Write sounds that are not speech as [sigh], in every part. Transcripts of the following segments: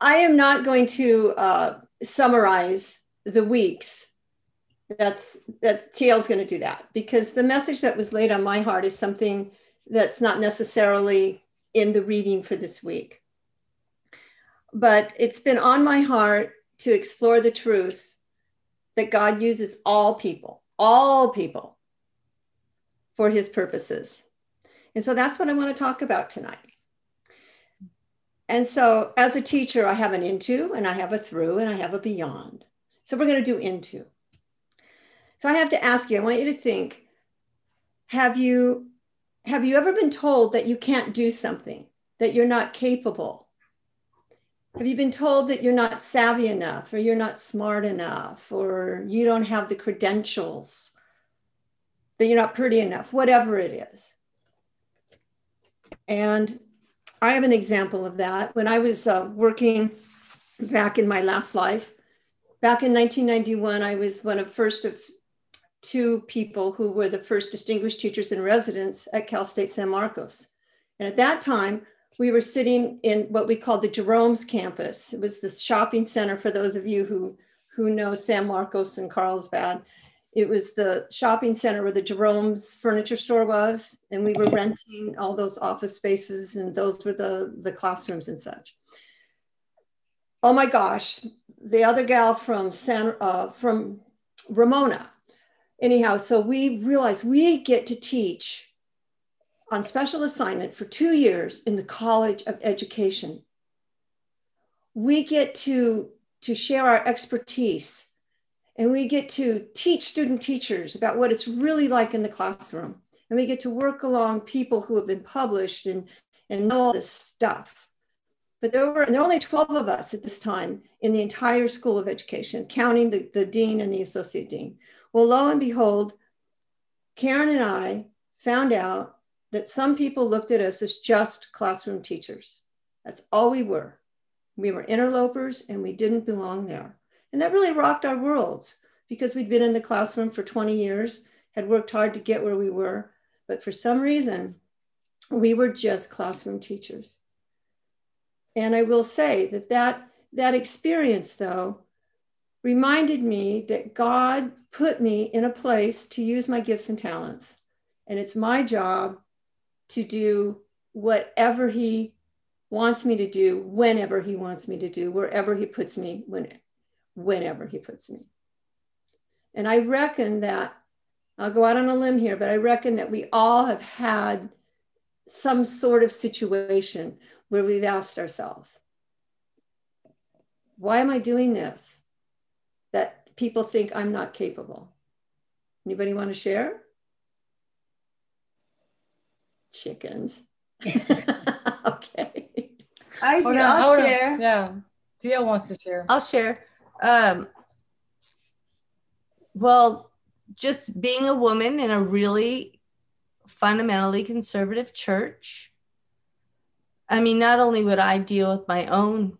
I am not going to uh, summarize the weeks. That's that TL's going to do that because the message that was laid on my heart is something that's not necessarily in the reading for this week. But it's been on my heart to explore the truth that God uses all people, all people for his purposes. And so that's what I want to talk about tonight. And so, as a teacher, I have an into, and I have a through, and I have a beyond. So, we're going to do into. So, I have to ask you, I want you to think have you have you ever been told that you can't do something, that you're not capable? Have you been told that you're not savvy enough, or you're not smart enough, or you don't have the credentials, that you're not pretty enough, whatever it is? And I have an example of that. When I was uh, working back in my last life, back in 1991, I was one of first of two people who were the first distinguished teachers in residence at Cal State San Marcos. And at that time, we were sitting in what we called the Jerome's campus. It was the shopping center for those of you who, who know San Marcos and Carlsbad. It was the shopping center where the Jerome's furniture store was, and we were renting all those office spaces, and those were the, the classrooms and such. Oh my gosh, the other gal from San uh, from Ramona. Anyhow, so we realized we get to teach on special assignment for two years in the College of Education. We get to, to share our expertise and we get to teach student teachers about what it's really like in the classroom. And we get to work along people who have been published and, and know all this stuff. But there were, there were only 12 of us at this time in the entire School of Education, counting the, the dean and the associate dean. Well, lo and behold, Karen and I found out that some people looked at us as just classroom teachers. That's all we were. We were interlopers and we didn't belong there. And that really rocked our worlds because we'd been in the classroom for 20 years, had worked hard to get where we were. But for some reason, we were just classroom teachers. And I will say that that, that experience, though, reminded me that God put me in a place to use my gifts and talents. And it's my job to do whatever He wants me to do, whenever He wants me to do, wherever He puts me, when, whenever he puts me. And I reckon that, I'll go out on a limb here, but I reckon that we all have had some sort of situation where we've asked ourselves, why am I doing this? That people think I'm not capable. Anybody want to share? Chickens. [laughs] okay. I, no, I'll no. share. Yeah. Tia wants to share. I'll share. Um, well, just being a woman in a really fundamentally conservative church. I mean, not only would I deal with my own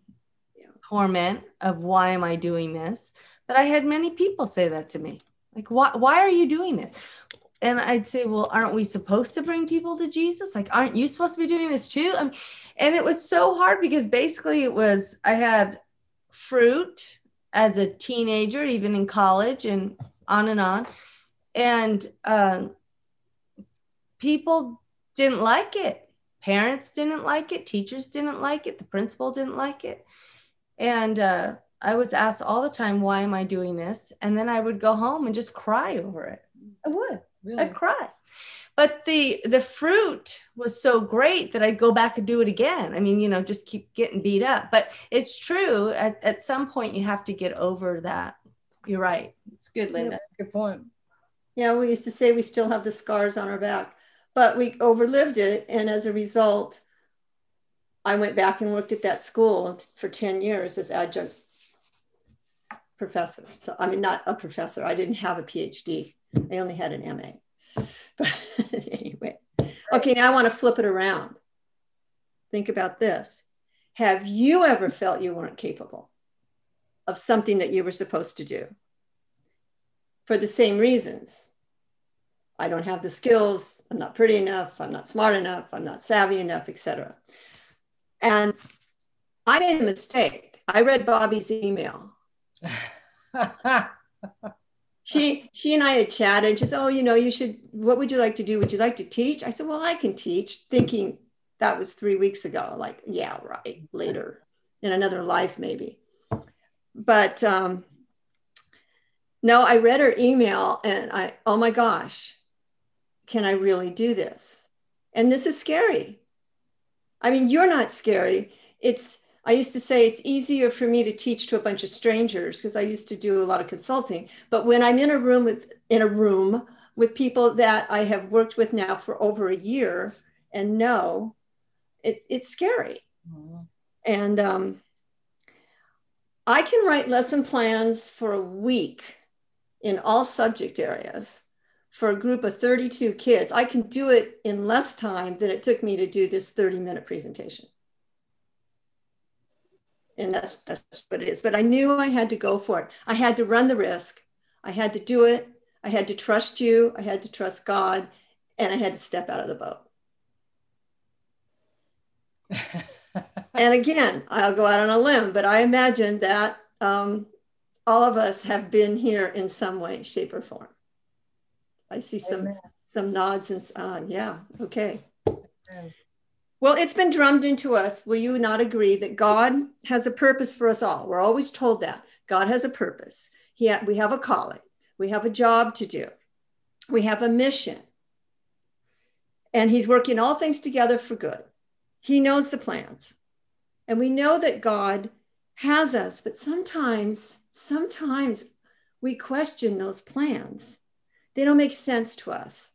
torment of why am I doing this, but I had many people say that to me. Like, why, why are you doing this? And I'd say, well, aren't we supposed to bring people to Jesus? Like, aren't you supposed to be doing this too? I mean, and it was so hard because basically it was, I had fruit as a teenager, even in college, and on and on. And um, people didn't like it. Parents didn't like it. Teachers didn't like it. The principal didn't like it. And uh, I was asked all the time, why am I doing this? And then I would go home and just cry over it. I would. Really? I'd cry. But the the fruit was so great that I'd go back and do it again. I mean, you know, just keep getting beat up. But it's true. At, at some point, you have to get over that. You're right. It's good, Linda. Good point. Yeah, we used to say we still have the scars on our back, but we overlived it. And as a result, I went back and worked at that school for 10 years as adjunct professor. So, I mean, not a professor, I didn't have a PhD, I only had an MA. [laughs] But anyway, okay, now I want to flip it around. Think about this. Have you ever felt you weren't capable of something that you were supposed to do for the same reasons? I don't have the skills, I'm not pretty enough, I'm not smart enough, I'm not savvy enough, etc. And I made a mistake I read Bobby's email. [laughs] she she and I had chatted. and She said, "Oh, you know, you should. What would you like to do? Would you like to teach?" I said, "Well, I can teach." Thinking that was three weeks ago. Like, yeah, right. Later in another life, maybe. But um, no, I read her email, and I, oh my gosh, can I really do this? And this is scary. I mean, you're not scary. It's I used to say it's easier for me to teach to a bunch of strangers because I used to do a lot of consulting. But when I'm in a room with in a room with people that I have worked with now for over a year and know, it, it's scary. Mm-hmm. And um, I can write lesson plans for a week in all subject areas for a group of 32 kids. I can do it in less time than it took me to do this 30 minute presentation and that's that's what it is. But I knew I had to go for it. I had to run the risk. I had to do it. I had to trust you. I had to trust God, and I had to step out of the boat. [laughs] and again, I'll go out on a limb, but I imagine that um, all of us have been here in some way, shape, or form. I see some Amen. some nods and uh, yeah, okay. Amen. Well, it's been drummed into us. Will you not agree that God has a purpose for us all? We're always told that God has a purpose. He ha- we have a calling, we have a job to do, we have a mission. And He's working all things together for good. He knows the plans. And we know that God has us, but sometimes, sometimes we question those plans. They don't make sense to us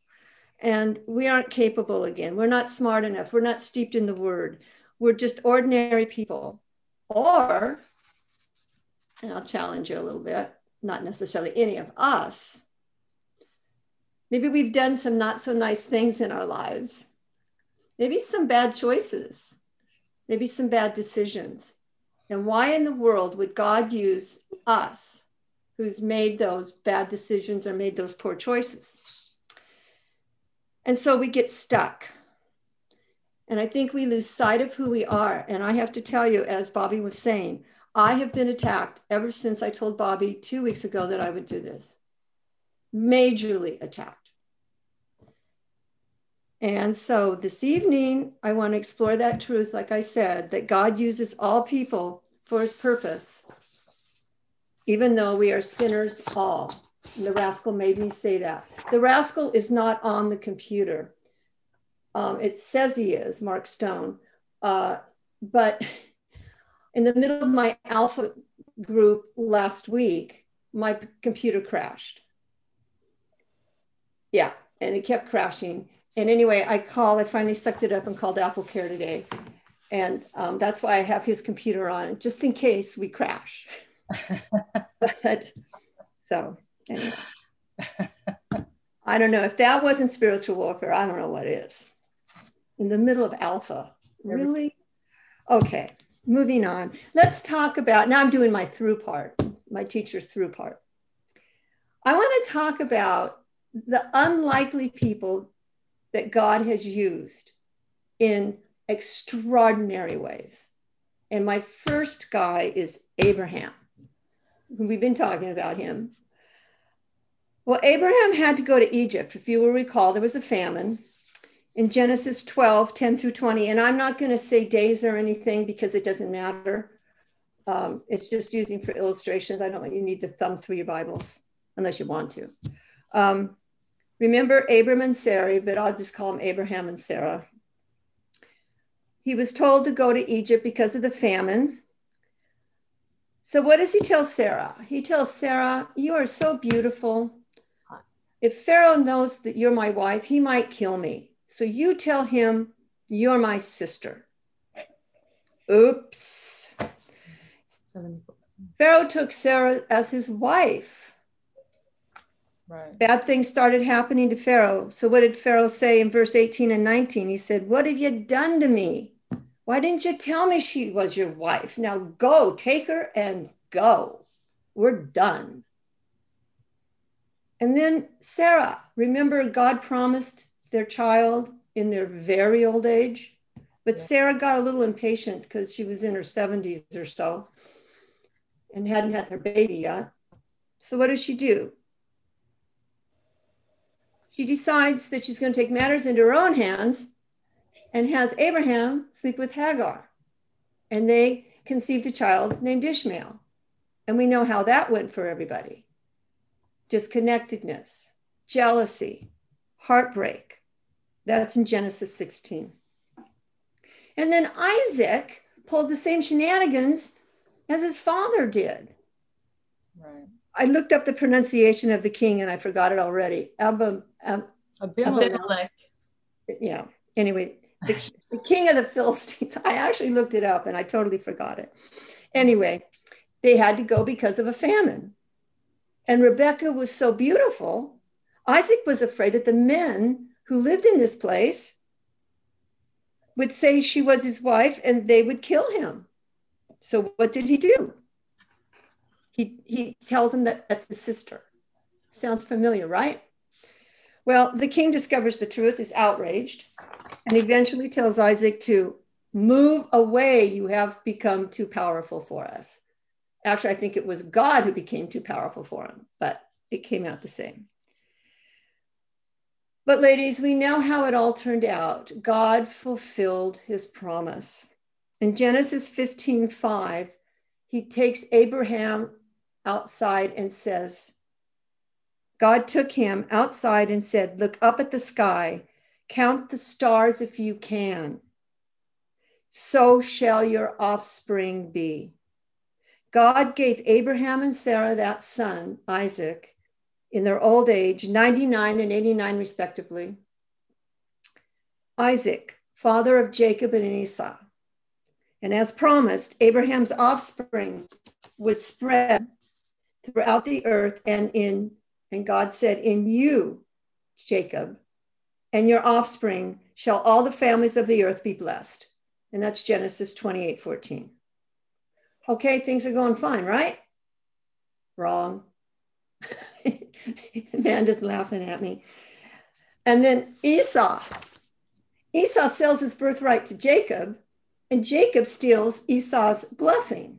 and we aren't capable again. We're not smart enough. We're not steeped in the word. We're just ordinary people. Or, and I'll challenge you a little bit, not necessarily any of us. Maybe we've done some not so nice things in our lives. Maybe some bad choices. Maybe some bad decisions. And why in the world would God use us who's made those bad decisions or made those poor choices? And so we get stuck. And I think we lose sight of who we are. And I have to tell you, as Bobby was saying, I have been attacked ever since I told Bobby two weeks ago that I would do this. Majorly attacked. And so this evening, I want to explore that truth, like I said, that God uses all people for his purpose, even though we are sinners all. And the rascal made me say that. The rascal is not on the computer. Um, it says he is, Mark Stone. Uh, but [laughs] in the middle of my alpha group last week, my computer crashed. Yeah, and it kept crashing. And anyway, I called, I finally sucked it up and called Apple Care today. And um, that's why I have his computer on, just in case we crash. [laughs] [laughs] but so Anyway. I don't know if that wasn't spiritual warfare. I don't know what is. In the middle of alpha, really? Okay, moving on. Let's talk about now. I'm doing my through part, my teacher through part. I want to talk about the unlikely people that God has used in extraordinary ways. And my first guy is Abraham. We've been talking about him. Well, Abraham had to go to Egypt. If you will recall, there was a famine in Genesis 12, 10 through 20. And I'm not going to say days or anything because it doesn't matter. Um, it's just using for illustrations. I don't want you need to thumb through your Bibles unless you want to. Um, remember Abram and Sarah, but I'll just call them Abraham and Sarah. He was told to go to Egypt because of the famine. So, what does he tell Sarah? He tells Sarah, You are so beautiful if Pharaoh knows that you're my wife, he might kill me. So you tell him you're my sister. Oops. Pharaoh took Sarah as his wife. Right. Bad things started happening to Pharaoh. So, what did Pharaoh say in verse 18 and 19? He said, What have you done to me? Why didn't you tell me she was your wife? Now go, take her and go. We're done. And then Sarah, remember God promised their child in their very old age? But Sarah got a little impatient because she was in her 70s or so. and hadn't had her baby yet. So, what does she do? She decides that she's going to take matters into her own hands and has Abraham sleep with Hagar. And they conceived a child named Ishmael. And we know how that went for everybody disconnectedness, jealousy, heartbreak. That's in Genesis 16. And then Isaac pulled the same shenanigans as his father did. Right. I looked up the pronunciation of the king and I forgot it already. Abba, Ab, Abimelech. Yeah. Anyway, the, [laughs] the king of the Philistines. I actually looked it up and I totally forgot it. Anyway, they had to go because of a famine. And Rebecca was so beautiful. Isaac was afraid that the men who lived in this place would say she was his wife and they would kill him. So what did he do? He, he tells him that that's his sister. Sounds familiar, right? Well, the king discovers the truth, is outraged, and eventually tells Isaac to move away. You have become too powerful for us. Actually, I think it was God who became too powerful for him, but it came out the same. But, ladies, we know how it all turned out. God fulfilled his promise. In Genesis 15 5, he takes Abraham outside and says, God took him outside and said, Look up at the sky, count the stars if you can. So shall your offspring be. God gave Abraham and Sarah that son, Isaac, in their old age, 99 and 89 respectively. Isaac, father of Jacob and Esau. And as promised, Abraham's offspring would spread throughout the earth and in and God said, In you, Jacob, and your offspring shall all the families of the earth be blessed. And that's Genesis 28 14. Okay, things are going fine, right? Wrong. [laughs] Amanda's laughing at me. And then Esau. Esau sells his birthright to Jacob, and Jacob steals Esau's blessing.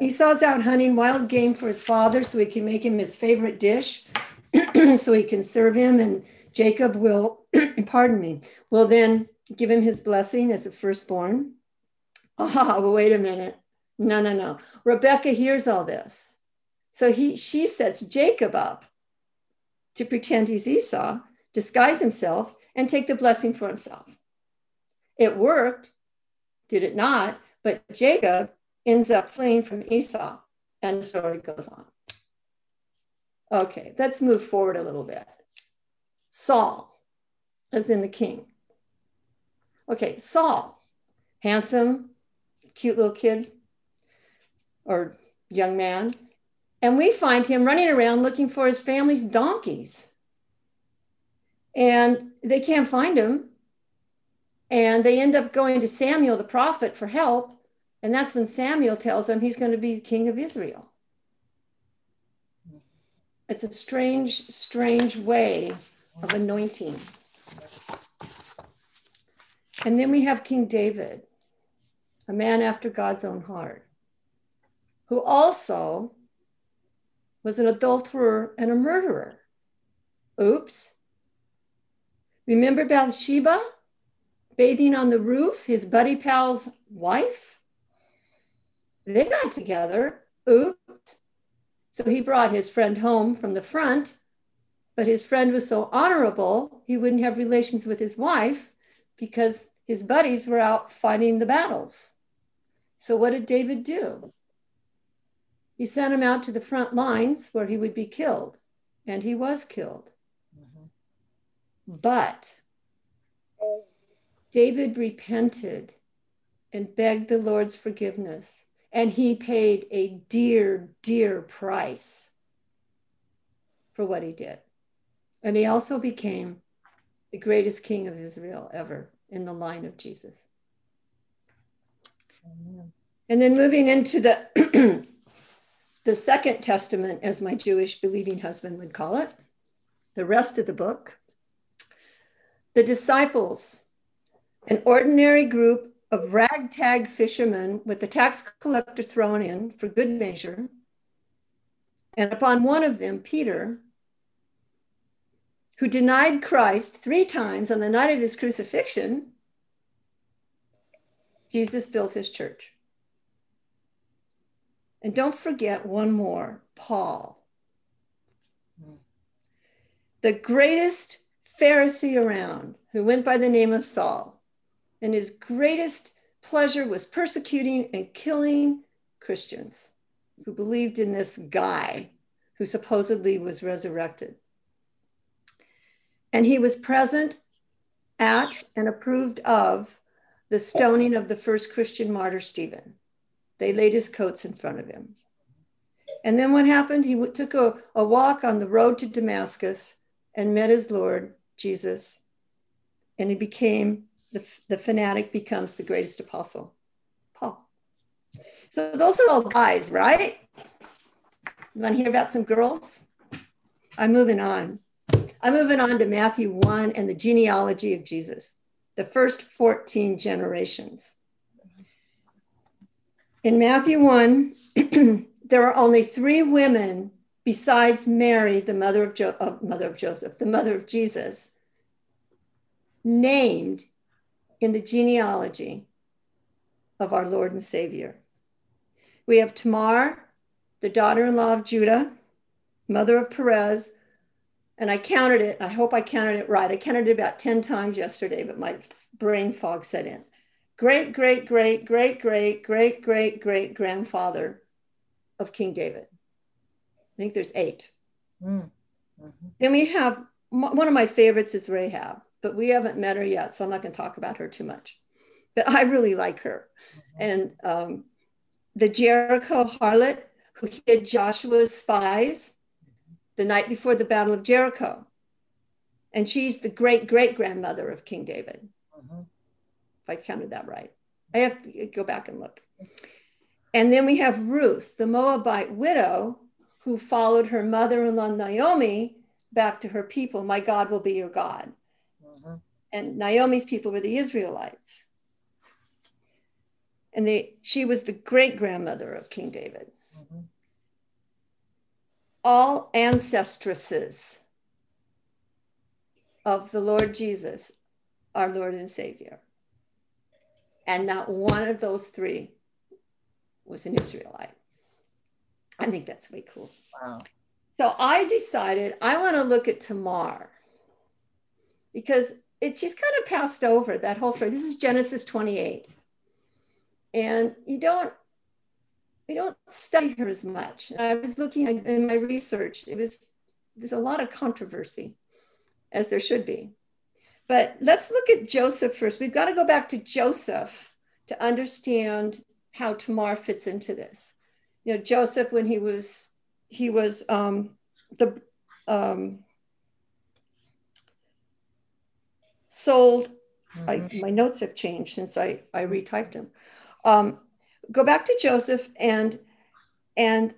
Esau's out hunting wild game for his father so he can make him his favorite dish, [clears throat] so he can serve him, and Jacob will, [clears throat] pardon me, will then give him his blessing as a firstborn. [laughs] Oh, wait a minute. No, no, no. Rebecca hears all this. So he, she sets Jacob up to pretend he's Esau, disguise himself, and take the blessing for himself. It worked, did it not? But Jacob ends up fleeing from Esau, and the story goes on. Okay, let's move forward a little bit. Saul, as in the king. Okay, Saul, handsome, cute little kid or young man, and we find him running around looking for his family's donkeys. And they can't find him. And they end up going to Samuel the prophet for help. And that's when Samuel tells them he's going to be king of Israel. It's a strange, strange way of anointing. And then we have King David, a man after God's own heart, who also was an adulterer and a murderer. Oops. Remember Bathsheba bathing on the roof, his buddy pal's wife? They got together. Oops. So he brought his friend home from the front, but his friend was so honorable, he wouldn't have relations with his wife because his buddies were out fighting the battles. So what did David do? He sent him out to the front lines where he would be killed, and he was killed. Mm-hmm. But David repented and begged the Lord's forgiveness, and he paid a dear, dear price for what he did. And he also became the greatest king of Israel ever in the line of Jesus. And then moving into the [clears throat] the Second Testament, as my Jewish believing husband would call it, the rest of the book. The disciples, an ordinary group of ragtag fishermen with the tax collector thrown in for good measure. And upon one of them, Peter, who denied Christ three times on the night of his crucifixion, Jesus built his church. And don't forget one more Paul, the greatest Pharisee around who went by the name of Saul. And his greatest pleasure was persecuting and killing Christians who believed in this guy who supposedly was resurrected. And he was present at and approved of the stoning of the first Christian martyr, Stephen. They laid his coats in front of him. And then what happened? He took a, a walk on the road to Damascus and met his Lord, Jesus. And he became, the, the fanatic becomes the greatest apostle, Paul. So those are all guys, right? You want to hear about some girls? I'm moving on. I'm moving on to Matthew 1 and the genealogy of Jesus, the first 14 generations. In Matthew 1, [clears throat] there are only three women besides Mary, the mother of, jo- uh, mother of Joseph, the mother of Jesus, named in the genealogy of our Lord and Savior. We have Tamar, the daughter in law of Judah, mother of Perez, and I counted it. I hope I counted it right. I counted it about 10 times yesterday, but my brain fog set in. Great, great, great, great, great, great, great, great grandfather of King David. I think there's 8 mm. hmm Then we have one of my favorites is Rahab, but we haven't met her yet, so I'm not going to talk about her too much. But I really like her. Mm-hmm. And um, the Jericho harlot who hid Joshua's spies the night before the Battle of Jericho. And she's the great great grandmother of King David. Uh-huh. If I counted that right, I have to go back and look. And then we have Ruth, the Moabite widow, who followed her mother in law Naomi back to her people. My God will be your God. Uh-huh. And Naomi's people were the Israelites. And they, she was the great grandmother of King David all ancestresses of the Lord Jesus, our Lord and Savior. And not one of those three was an Israelite. I think that's way cool. Wow. So I decided I want to look at Tamar because it's just kind of passed over that whole story. This is Genesis 28. And you don't we don't study her as much. I was looking in my research, it was there's a lot of controversy, as there should be. But let's look at Joseph first. We've got to go back to Joseph to understand how Tamar fits into this. You know, Joseph, when he was he was um, the um, sold. Mm-hmm. I, my notes have changed since I I retyped them. Um, go back to Joseph and and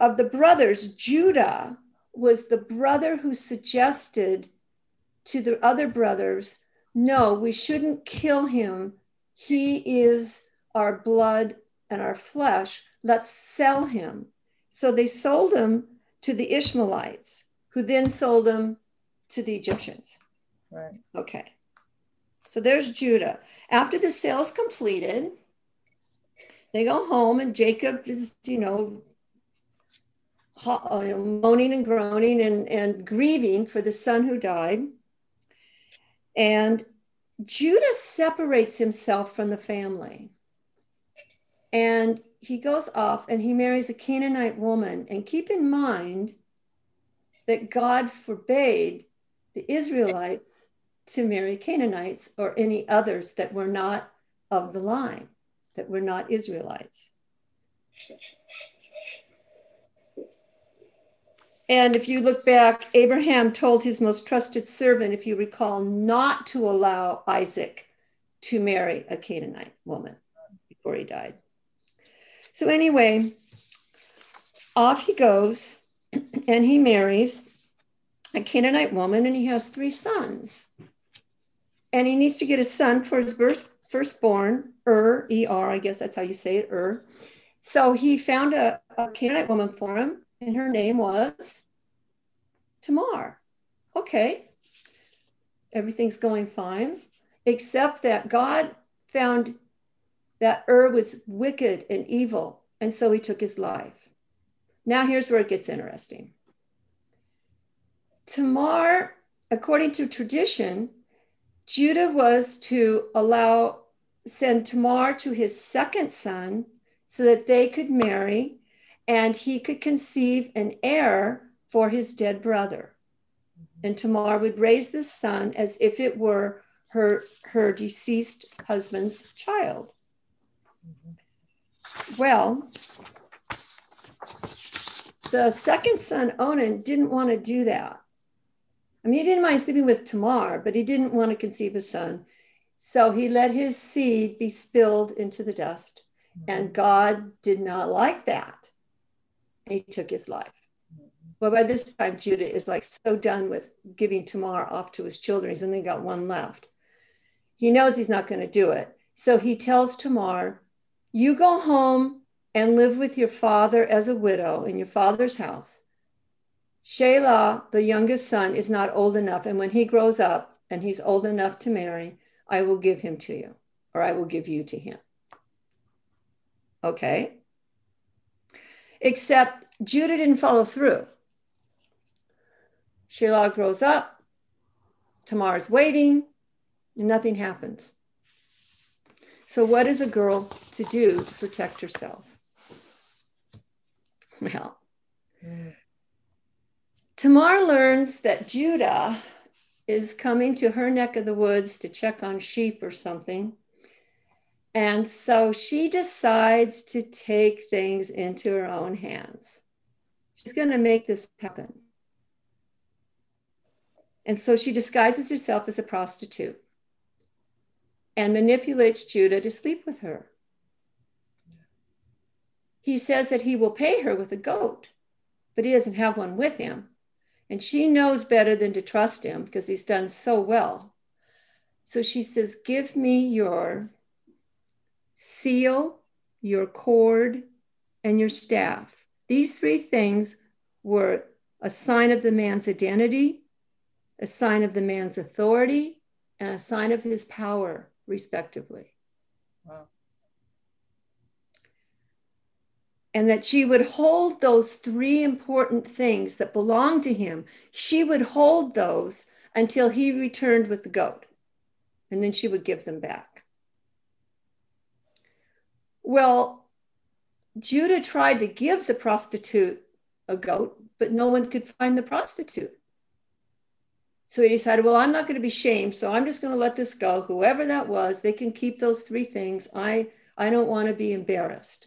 of the brothers, Judah was the brother who suggested to the other brothers, no, we shouldn't kill him. He is our blood and our flesh. Let's sell him. So they sold him to the Ishmaelites, who then sold him to the Egyptians. Right. Okay. So there's Judah. After the sale is completed, they go home, and Jacob is, you know, uh, moaning and groaning and, and grieving for the son who died. And Judah separates himself from the family. And he goes off and he marries a Canaanite woman. And keep in mind that God forbade the Israelites to marry Canaanites or any others that were not of the line that were not Israelites. And if you look back, Abraham told his most trusted servant, if you recall, not to allow Isaac to marry a Canaanite woman before he died. So, anyway, off he goes and he marries a Canaanite woman and he has three sons. And he needs to get a son for his birth, firstborn, Ur, E-R, I guess that's how you say it, Ur. So he found a, a Canaanite woman for him, and her name was Tamar. Okay, everything's going fine, except that God found that Ur was wicked and evil, and so he took his life. Now here's where it gets interesting. Tamar, according to tradition, Judah was to allow send Tamar to his second son so that they could marry and he could conceive an heir for his dead brother. Mm-hmm. And Tamar would raise this son as if it were her, her deceased husband's child. Mm-hmm. Well, the second son, Onan, didn't want to do that. I mean, he didn't mind sleeping with Tamar, but he didn't want to conceive a son. So he let his seed be spilled into the dust. Mm-hmm. And God did not like that. He took his life. Mm-hmm. Well, by this time, Judah is like so done with giving Tamar off to his children. He's only got one left. He knows he's not going to do it. So he tells Tamar, You go home and live with your father as a widow in your father's house. Shelah, the youngest son, is not old enough. And when he grows up and he's old enough to marry, I will give him to you, or I will give you to him. Okay. Except Judah didn't follow through. Shelah grows up, Tamar's waiting, and nothing happens. So, what is a girl to do to protect herself? Well, mm. Tamar learns that Judah is coming to her neck of the woods to check on sheep or something. And so she decides to take things into her own hands. She's going to make this happen. And so she disguises herself as a prostitute and manipulates Judah to sleep with her. He says that he will pay her with a goat, but he doesn't have one with him. And she knows better than to trust him because he's done so well. So she says, Give me your seal, your cord, and your staff. These three things were a sign of the man's identity, a sign of the man's authority, and a sign of his power, respectively. Wow. And that she would hold those three important things that belonged to him. She would hold those until he returned with the goat, and then she would give them back. Well, Judah tried to give the prostitute a goat, but no one could find the prostitute. So he decided, well, I'm not going to be shamed, so I'm just going to let this go. Whoever that was, they can keep those three things. I, I don't want to be embarrassed.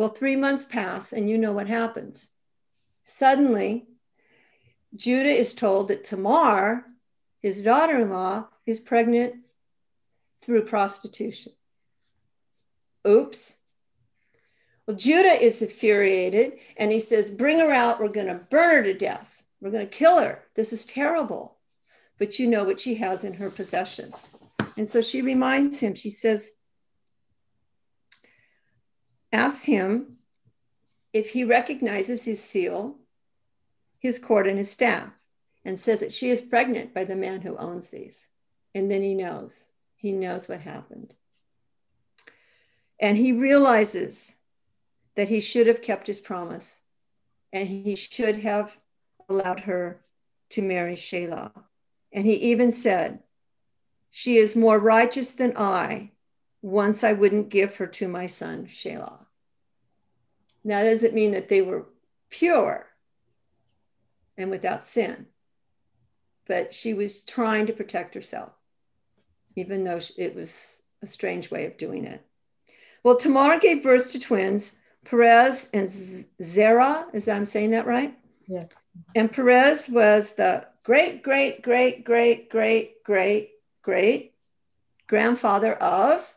Well, three months pass, and you know what happens. Suddenly, Judah is told that Tamar, his daughter in law, is pregnant through prostitution. Oops. Well, Judah is infuriated and he says, Bring her out. We're going to burn her to death. We're going to kill her. This is terrible. But you know what she has in her possession. And so she reminds him, she says, asks him if he recognizes his seal, his cord, and his staff, and says that she is pregnant by the man who owns these. And then he knows. He knows what happened. And he realizes that he should have kept his promise and he should have allowed her to marry Shelah. And he even said, She is more righteous than I once I wouldn't give her to my son, Shelah. Now, that doesn't mean that they were pure and without sin, but she was trying to protect herself, even though it was a strange way of doing it. Well, Tamar gave birth to twins, Perez and Zerah. Is I'm saying that right? Yeah. And Perez was the great, great, great, great, great, great, great grandfather of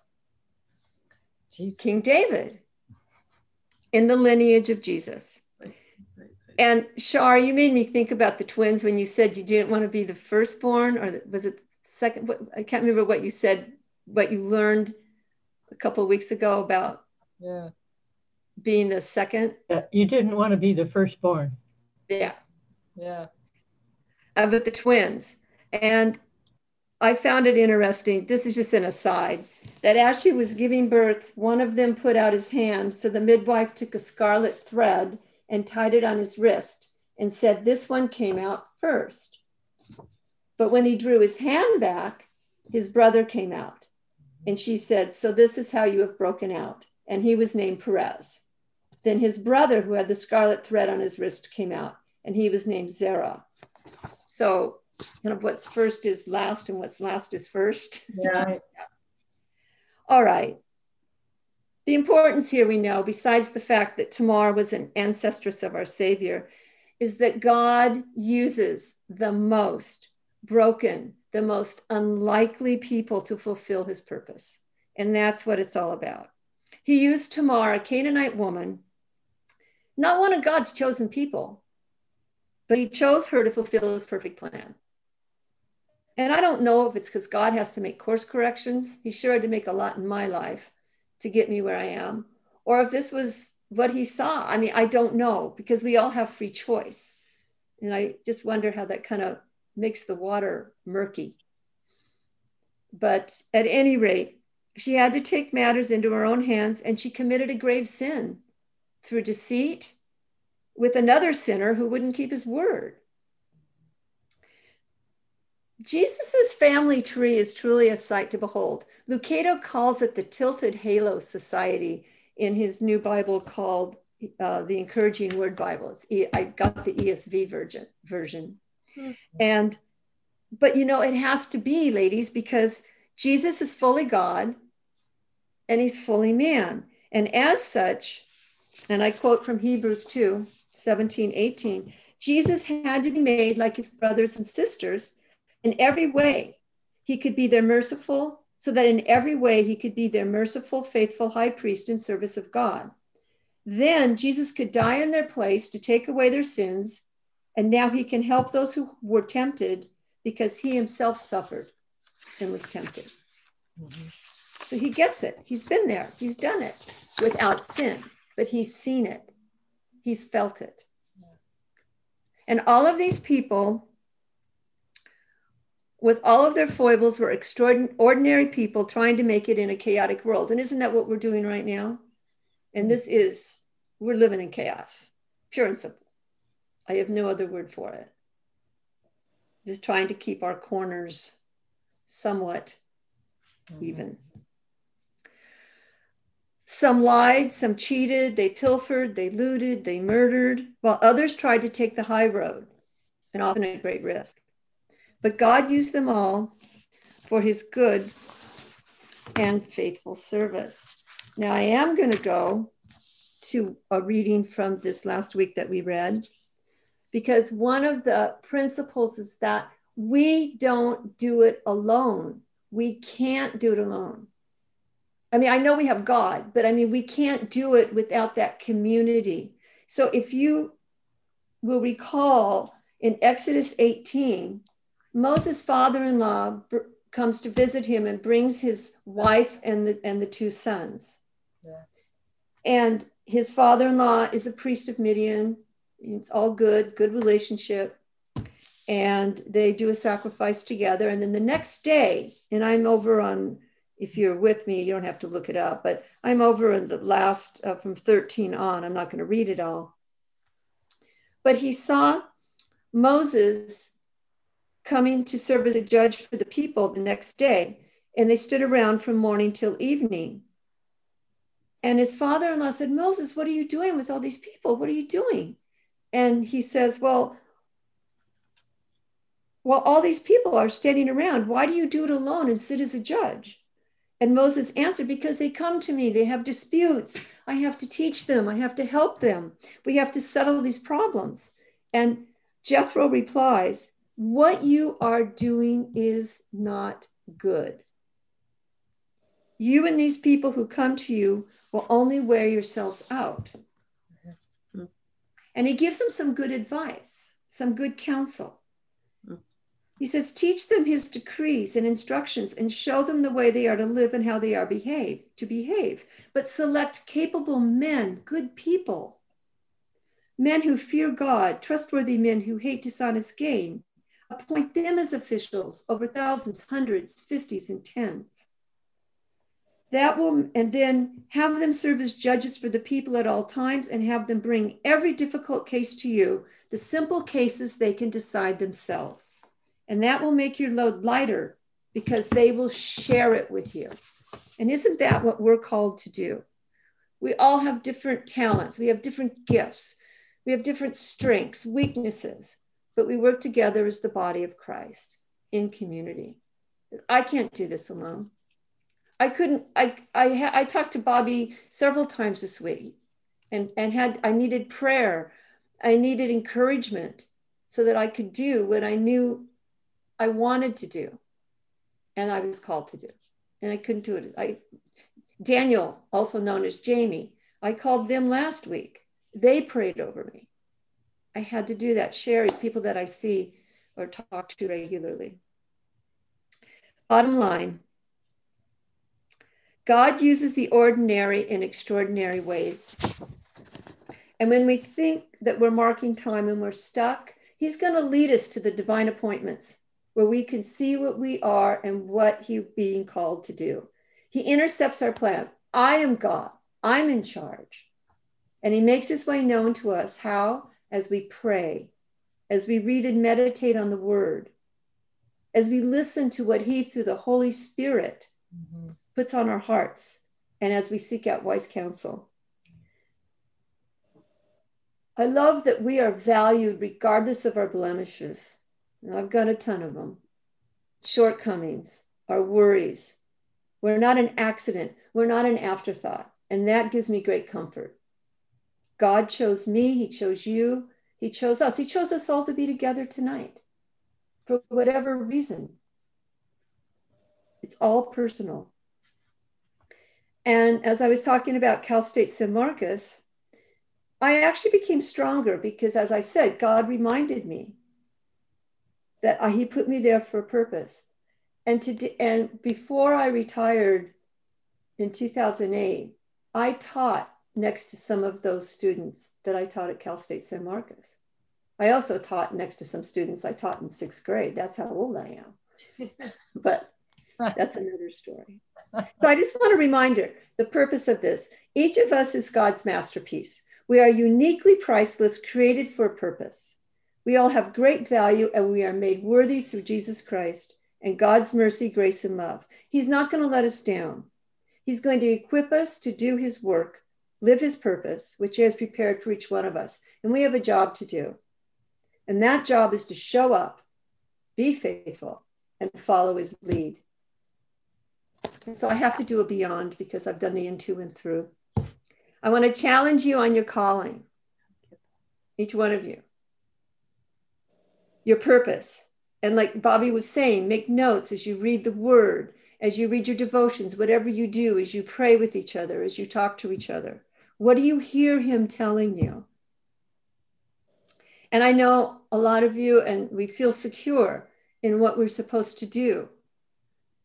Jesus. King David in the lineage of Jesus. And Shar, you made me think about the twins when you said you didn't want to be the firstborn, or was it second? I can't remember what you said what you learned a couple of weeks ago about Yeah. being the second. Yeah, you didn't want to be the firstborn. Yeah. Yeah. uh, with the twins. And I found it interesting. This is just an aside that as she was giving birth, one of them put out his hand. So the midwife took a scarlet thread and tied it on his wrist and said, This one came out first. But when he drew his hand back, his brother came out. And she said, So this is how you have broken out. And he was named Perez. Then his brother, who had the scarlet thread on his wrist, came out, and he was named Zerah. So, kind of what's first is last, and what's last is first. Yeah. [laughs] All right. The importance here we know, besides the fact that Tamar was an ancestress of our Savior, is that God uses the most broken, the most unlikely people to fulfill his purpose. And that's what it's all about. He used Tamar, a Canaanite woman, not one of God's chosen people, but he chose her to fulfill his perfect plan. And I don't know if it's because God has to make course corrections. He sure had to make a lot in my life to get me where I am, or if this was what he saw. I mean, I don't know because we all have free choice. And I just wonder how that kind of makes the water murky. But at any rate, she had to take matters into her own hands and she committed a grave sin through deceit with another sinner who wouldn't keep his word. Jesus's family tree is truly a sight to behold. Lucado calls it the tilted halo society in his new Bible called uh, the Encouraging Word Bible. It's e- I got the ESV version version, mm-hmm. and but you know it has to be, ladies, because Jesus is fully God and he's fully man, and as such, and I quote from Hebrews 2 17, 18, Jesus had to be made like his brothers and sisters in every way. He could be their merciful, so that in every way he could be their merciful, faithful high priest in service of God. Then Jesus could die in their place to take away their sins, and now he can help those who were tempted because he himself suffered and was tempted. Mm-hmm. So he gets it. He's been there, he's done it without sin, but he's seen it, he's felt it. And all of these people with all of their foibles, were extraordinary people trying to make it in a chaotic world. And isn't that what we're doing right now? And this is, we're living in chaos, pure and simple. I have no other word for it. Just trying to keep our corners somewhat mm-hmm. even. Some lied, some cheated, they pilfered, they looted, they murdered, while others tried to take the high road and often at great risk. But God used them all for his good and faithful service. Now, I am going to go to a reading from this last week that we read, because one of the principles is that we don't do it alone. We can't do it alone. I mean, I know we have God, but I mean, we can't do it without that community. So if you will recall in Exodus 18, Moses' father-in-law br- comes to visit him and brings his wife and the and the two sons. Yeah. And his father-in-law is a priest of Midian. It's all good, good relationship. And they do a sacrifice together. And then the next day, and I'm over on, if you're with me, you don't have to look it up, but I'm over in the last uh, from 13 on. I'm not going to read it all. But he saw Moses coming to serve as a judge for the people the next day, and they stood around from morning till evening. And his father in law said, Moses, what are you doing with all these people? What are you doing? And he says, Well, well, all these people are standing around. Why do you do it alone and sit as a judge? And Moses answered, Because they come to me, they have disputes. I have to teach them, I have to help them. We have to settle these problems. And Jethro replies, what you are doing is not good. You and these people who come to you will only wear yourselves out. Mm-hmm. And he gives them some good advice, some good counsel. He says, teach them his decrees and instructions and show them the way they are to live and how they are behave, to behave. But select capable men, good people, men who fear God, trustworthy men who hate dishonest gain. Appoint them as officials over thousands, hundreds, fifties, and tens. That will, and then have them serve as judges for the people at all times and have them bring every difficult case to you. The simple cases they can decide themselves. And that will make your load lighter because they will share it with you. And isn't that what we're called to do? We all have different talents, we have different gifts, we have different strengths, weaknesses, but we work together as the body of Christ in community. I can't do this alone. I couldn't, I, I, I talked to Bobby several times this week and, and had, I needed prayer. I needed encouragement so that I could do what I knew I wanted to do and I was called to do. And I couldn't do it. I Daniel, also known as Jamie, I called them last week. They prayed over me. I had to do that, share people that I see or talk to regularly. Bottom line God uses the ordinary in extraordinary ways. And when we think that we're marking time and we're stuck, He's going to lead us to the divine appointments where we can see what we are and what he's being called to do. He intercepts our plan. I am God. I'm in charge. And he makes his way known to us. How? As we pray, as we read and meditate on the word, as we listen to what he, through the Holy Spirit, mm-hmm. puts on our hearts, and as we seek out wise counsel. I love that we are valued regardless of our blemishes. I've got a ton of them. Shortcomings, our worries. We're not an accident. We're not an afterthought. And that gives me great comfort. God chose me. He chose you. He chose us. He chose us all to be together tonight for whatever reason. It's all personal. And as I was talking about Cal State San Marcos, I actually became stronger because, as I said, God reminded me that uh, he put me there for a purpose. And to and before I retired in 2008, I taught next to some of those students that I taught at Cal State San Marcos. I also taught next to some students I taught in sixth grade. That's how old I am. [laughs] but that's another story. So I just want a reminder the purpose of this each of us is God's masterpiece. We are uniquely priceless, created for a purpose. We all have great value and we are made worthy through Jesus Christ and God's mercy, grace, and love. He's not going to let us down. He's going to equip us to do his work, live his purpose, which he has prepared for each one of us. And we have a job to do. And that job is to show up, be faithful, and follow his lead. And so I have to do a beyond because I've done the into and through. I want to challenge you on your calling, each one of you your purpose. And like Bobby was saying, make notes as you read the word, as you read your devotions, whatever you do, as you pray with each other, as you talk to each other. What do you hear him telling you? And I know a lot of you, and we feel secure in what we're supposed to do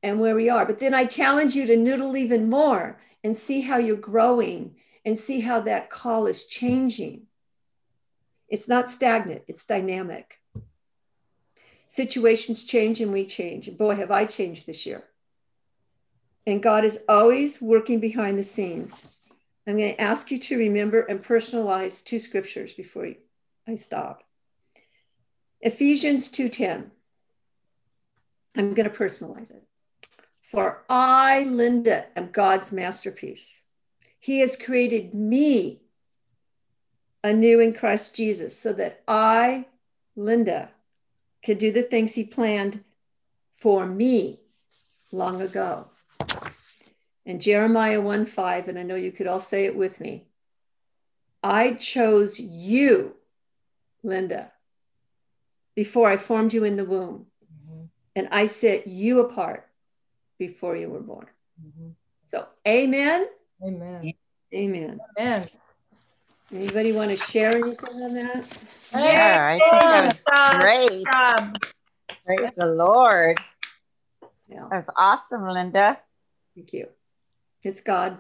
and where we are. But then I challenge you to noodle even more and see how you're growing and see how that call is changing. It's not stagnant, it's dynamic situations change and we change. Boy, have I changed this year. And God is always working behind the scenes. I'm going to ask you to remember and personalize two scriptures before I stop. Ephesians 2:10. I'm going to personalize it. For I, Linda, am God's masterpiece. He has created me anew in Christ Jesus so that I, Linda, could do the things he planned for me long ago. And Jeremiah 1 5, and I know you could all say it with me. I chose you, Linda, before I formed you in the womb. Mm-hmm. And I set you apart before you were born. Mm-hmm. So, amen. Amen. Amen. Amen. Anybody want to share anything on that? Yeah, I think great. Job. Praise the Lord. Yeah. That's awesome, Linda. Thank you. It's God.